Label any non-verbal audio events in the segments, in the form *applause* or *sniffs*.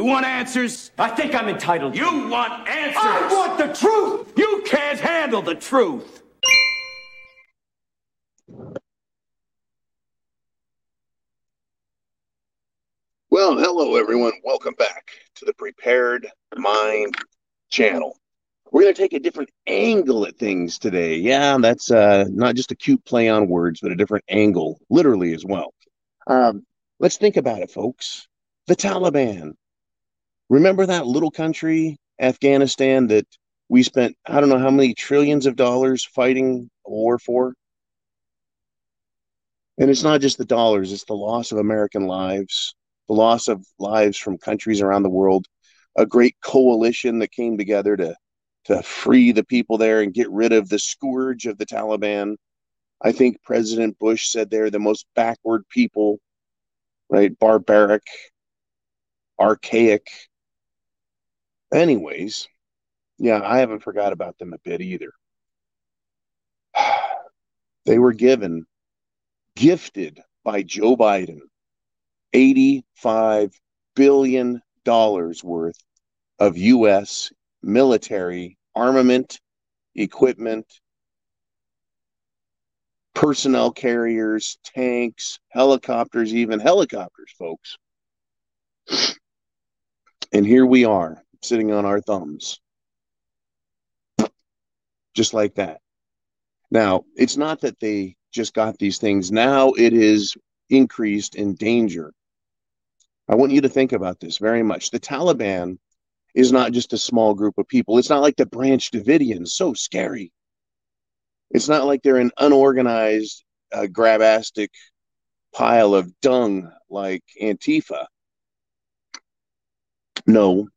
want answers? I think I'm entitled. You want answers? I want the truth! You can't handle the truth! Well, hello everyone. Welcome back to the Prepared Mind channel. We're going to take a different angle at things today. Yeah, that's uh, not just a cute play on words, but a different angle, literally as well. Um, let's think about it, folks. The Taliban. Remember that little country, Afghanistan, that we spent, I don't know how many trillions of dollars fighting a war for? And it's not just the dollars, it's the loss of American lives, the loss of lives from countries around the world, a great coalition that came together to to free the people there and get rid of the scourge of the Taliban. I think President Bush said they're the most backward people, right? Barbaric, archaic. Anyways, yeah, I haven't forgot about them a bit either. *sighs* They were given, gifted by Joe Biden, $85 billion worth of U.S. military armament, equipment, personnel carriers, tanks, helicopters, even helicopters, folks. *sniffs* And here we are sitting on our thumbs. Just like that. Now, it's not that they just got these things. Now it is increased in danger. I want you to think about this very much. The Taliban is not just a small group of people. It's not like the Branch Davidians, so scary. It's not like they're an unorganized, uh, grabastic pile of dung like Antifa. No,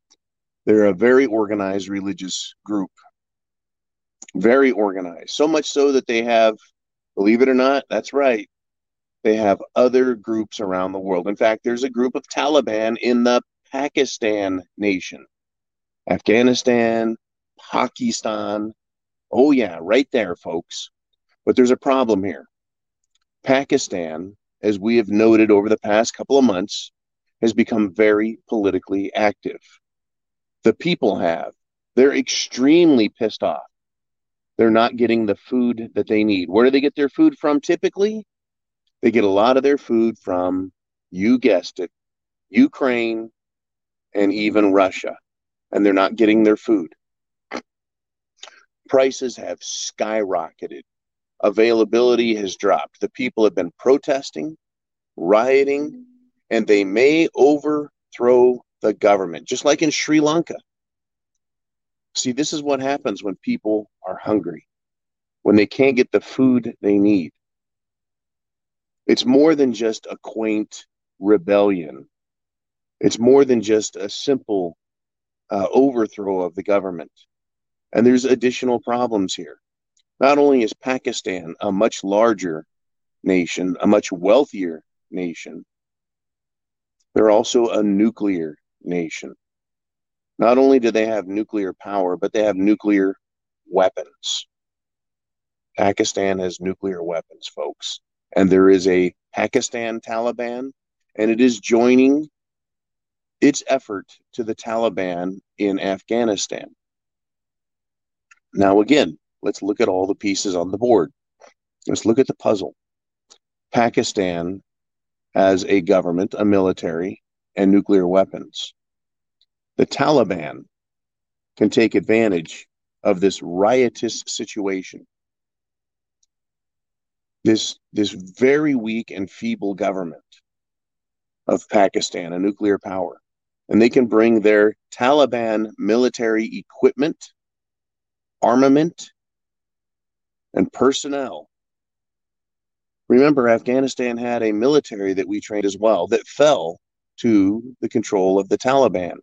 they're a very organized religious group. Very organized. So much so that they have, believe it or not, that's right, they have other groups around the world. In fact, there's a group of Taliban in the Pakistan nation, Afghanistan, Pakistan. Oh, yeah, right there, folks. But there's a problem here. Pakistan, as we have noted over the past couple of months, has become very politically active. The people have. They're extremely pissed off. They're not getting the food that they need. Where do they get their food from typically? They get a lot of their food from, you guessed it, Ukraine and even Russia. And they're not getting their food. Prices have skyrocketed. Availability has dropped. The people have been protesting, rioting, and they may overthrow the government, just like in Sri Lanka. See, this is what happens when people are hungry, when they can't get the food they need. It's more than just a quaint rebellion, it's more than just a simple uh, overthrow of the government. And there's additional problems here. Not only is Pakistan a much larger nation, a much wealthier nation, they're also a nuclear nation. Not only do they have nuclear power, but they have nuclear weapons. Pakistan has nuclear weapons, folks. And there is a Pakistan Taliban, and it is joining its effort to the Taliban in Afghanistan. Now, again, let's look at all the pieces on the board. Let's look at the puzzle. Pakistan has a government, a military, and nuclear weapons. The Taliban can take advantage of this riotous situation. This, this very weak and feeble government of Pakistan, a nuclear power, and they can bring their Taliban military equipment, armament, and personnel. Remember, Afghanistan had a military that we trained as well that fell to the control of the Taliban.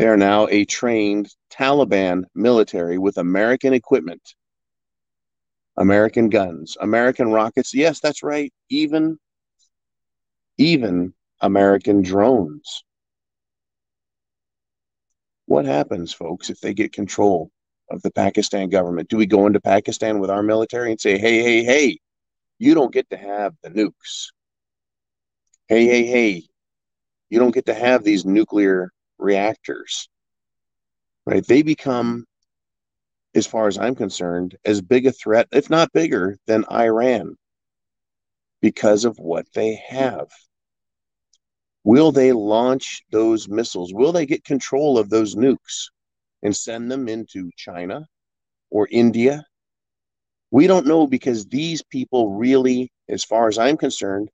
They are now a trained Taliban military with American equipment, American guns, American rockets. Yes, that's right. Even, even American drones. What happens, folks, if they get control of the Pakistan government? Do we go into Pakistan with our military and say, hey, hey, hey, you don't get to have the nukes? Hey, hey, hey, you don't get to have these nuclear reactors, right? They become, as far as I'm concerned, as big a threat, if not bigger, than Iran because of what they have. Will they launch those missiles? Will they get control of those nukes and send them into China or India? We don't know because these people really, as far as I'm concerned,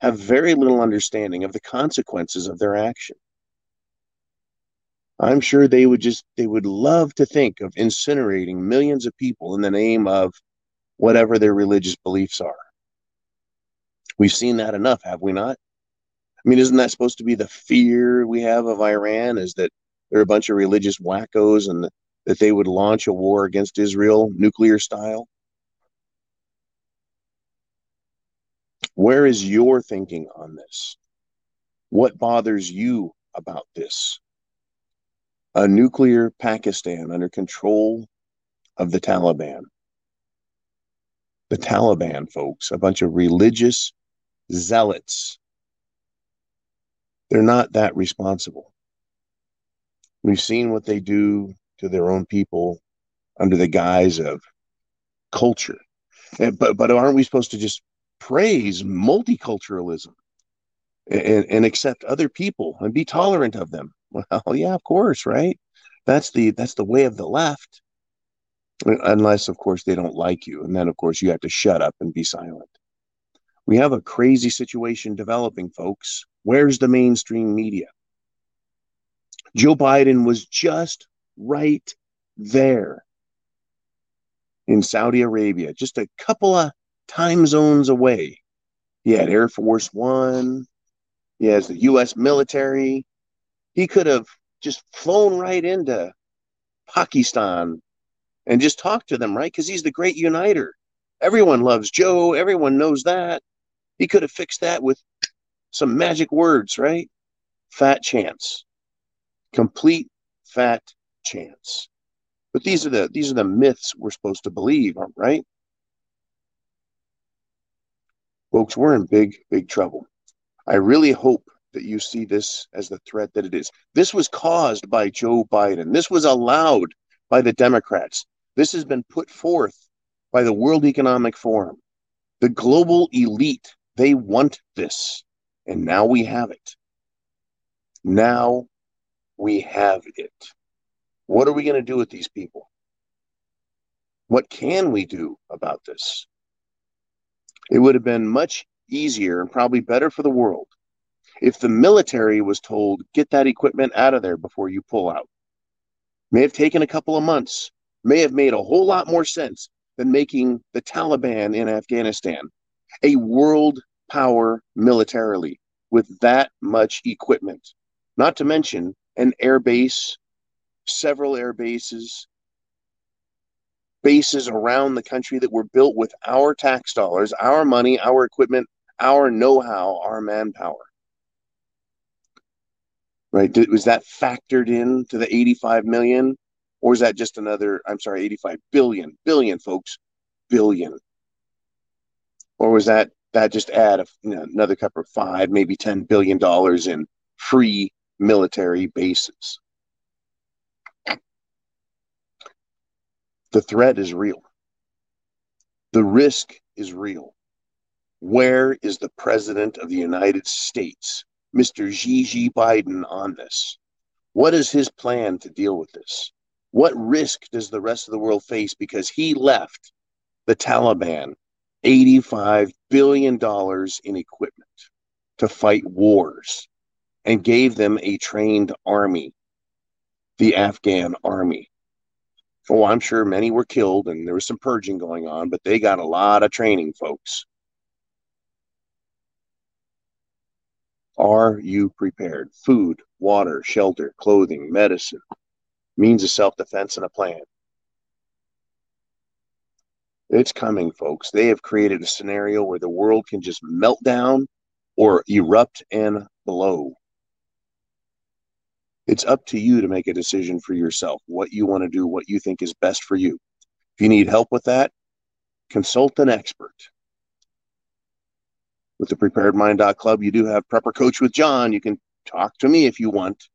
have very little understanding of the consequences of their action. I'm sure they would just, they would love to think of incinerating millions of people in the name of whatever their religious beliefs are. We've seen that enough, have we not? I mean, isn't that supposed to be the fear we have of Iran? Is that they're a bunch of religious wackos and that they would launch a war against Israel, nuclear style? Where is your thinking on this? What bothers you about this? A nuclear Pakistan under control of the Taliban. The Taliban, folks, a bunch of religious zealots. They're not that responsible. We've seen what they do to their own people under the guise of culture. But but aren't we supposed to just praise multiculturalism and, and accept other people and be tolerant of them? Well, yeah, of course, right? That's the that's the way of the left. Unless, of course, they don't like you. And then, of course, you have to shut up and be silent. We have a crazy situation developing, folks. Where's the mainstream media? Joe Biden was just right there in Saudi Arabia, just a couple of time zones away. He had Air Force One, he has the U.S. military. He could have just flown right into Pakistan and just talked to them, right? Because he's the great uniter. Everyone loves Joe, everyone knows that. He could have fixed that with some magic words, right? Fat chance. Complete fat chance. But these are the these are the myths we're supposed to believe, right? Folks, we're in big, big trouble. I really hope that you see this as the threat that it is. This was caused by Joe Biden. This was allowed by the Democrats. This has been put forth by the World Economic Forum. The global elite, they want this. And now we have it. Now we have it. What are we going to do with these people? What can we do about this? It would have been much easier and probably better for the world if the military was told, get that equipment out of there before you pull out. May have taken a couple of months, may have made a whole lot more sense than making the Taliban in Afghanistan a world power militarily with that much equipment, not to mention an air base, several air bases, bases around the country that were built with our tax dollars, our money, our equipment, our know how, our manpower. Right? Was that factored in to the 85 million? Or is that just another, I'm sorry, 85 billion, billion, folks, billion? Or was that that just add a, you know, another couple of five, maybe ten billion dollars in free military bases? The threat is real. The risk is real. Where is the President of the United States, Mr. Xi Biden, on this? What is his plan to deal with this? What risk does the rest of the world face because he left the Taliban $85 billion in equipment to fight wars and gave them a trained army, the Afghan army? Oh, I'm sure many were killed and there was some purging going on, but they got a lot of training, folks. Are you prepared? Food, water, shelter, clothing, medicine, means of self defense, and a plan. It's coming, folks. They have created a scenario where the world can just melt down or erupt and blow. It's up to you to make a decision for yourself, what you want to do, what you think is best for you. If you need help with that, consult an expert. With the prepared preparedmind.club, you do have Prepper Coach with John. You can talk to me if you want.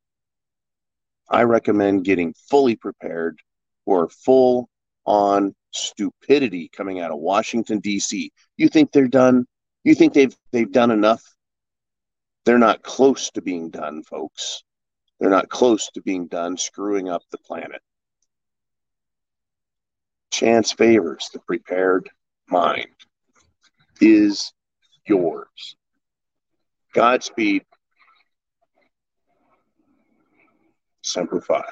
I recommend getting fully prepared for full on stupidity coming out of Washington D.C. You think they're done? You think they've they've done enough? They're not close to being done, folks. They're not close to being done screwing up the planet. Chance favors the prepared mind is yours. Godspeed. Semper Fi.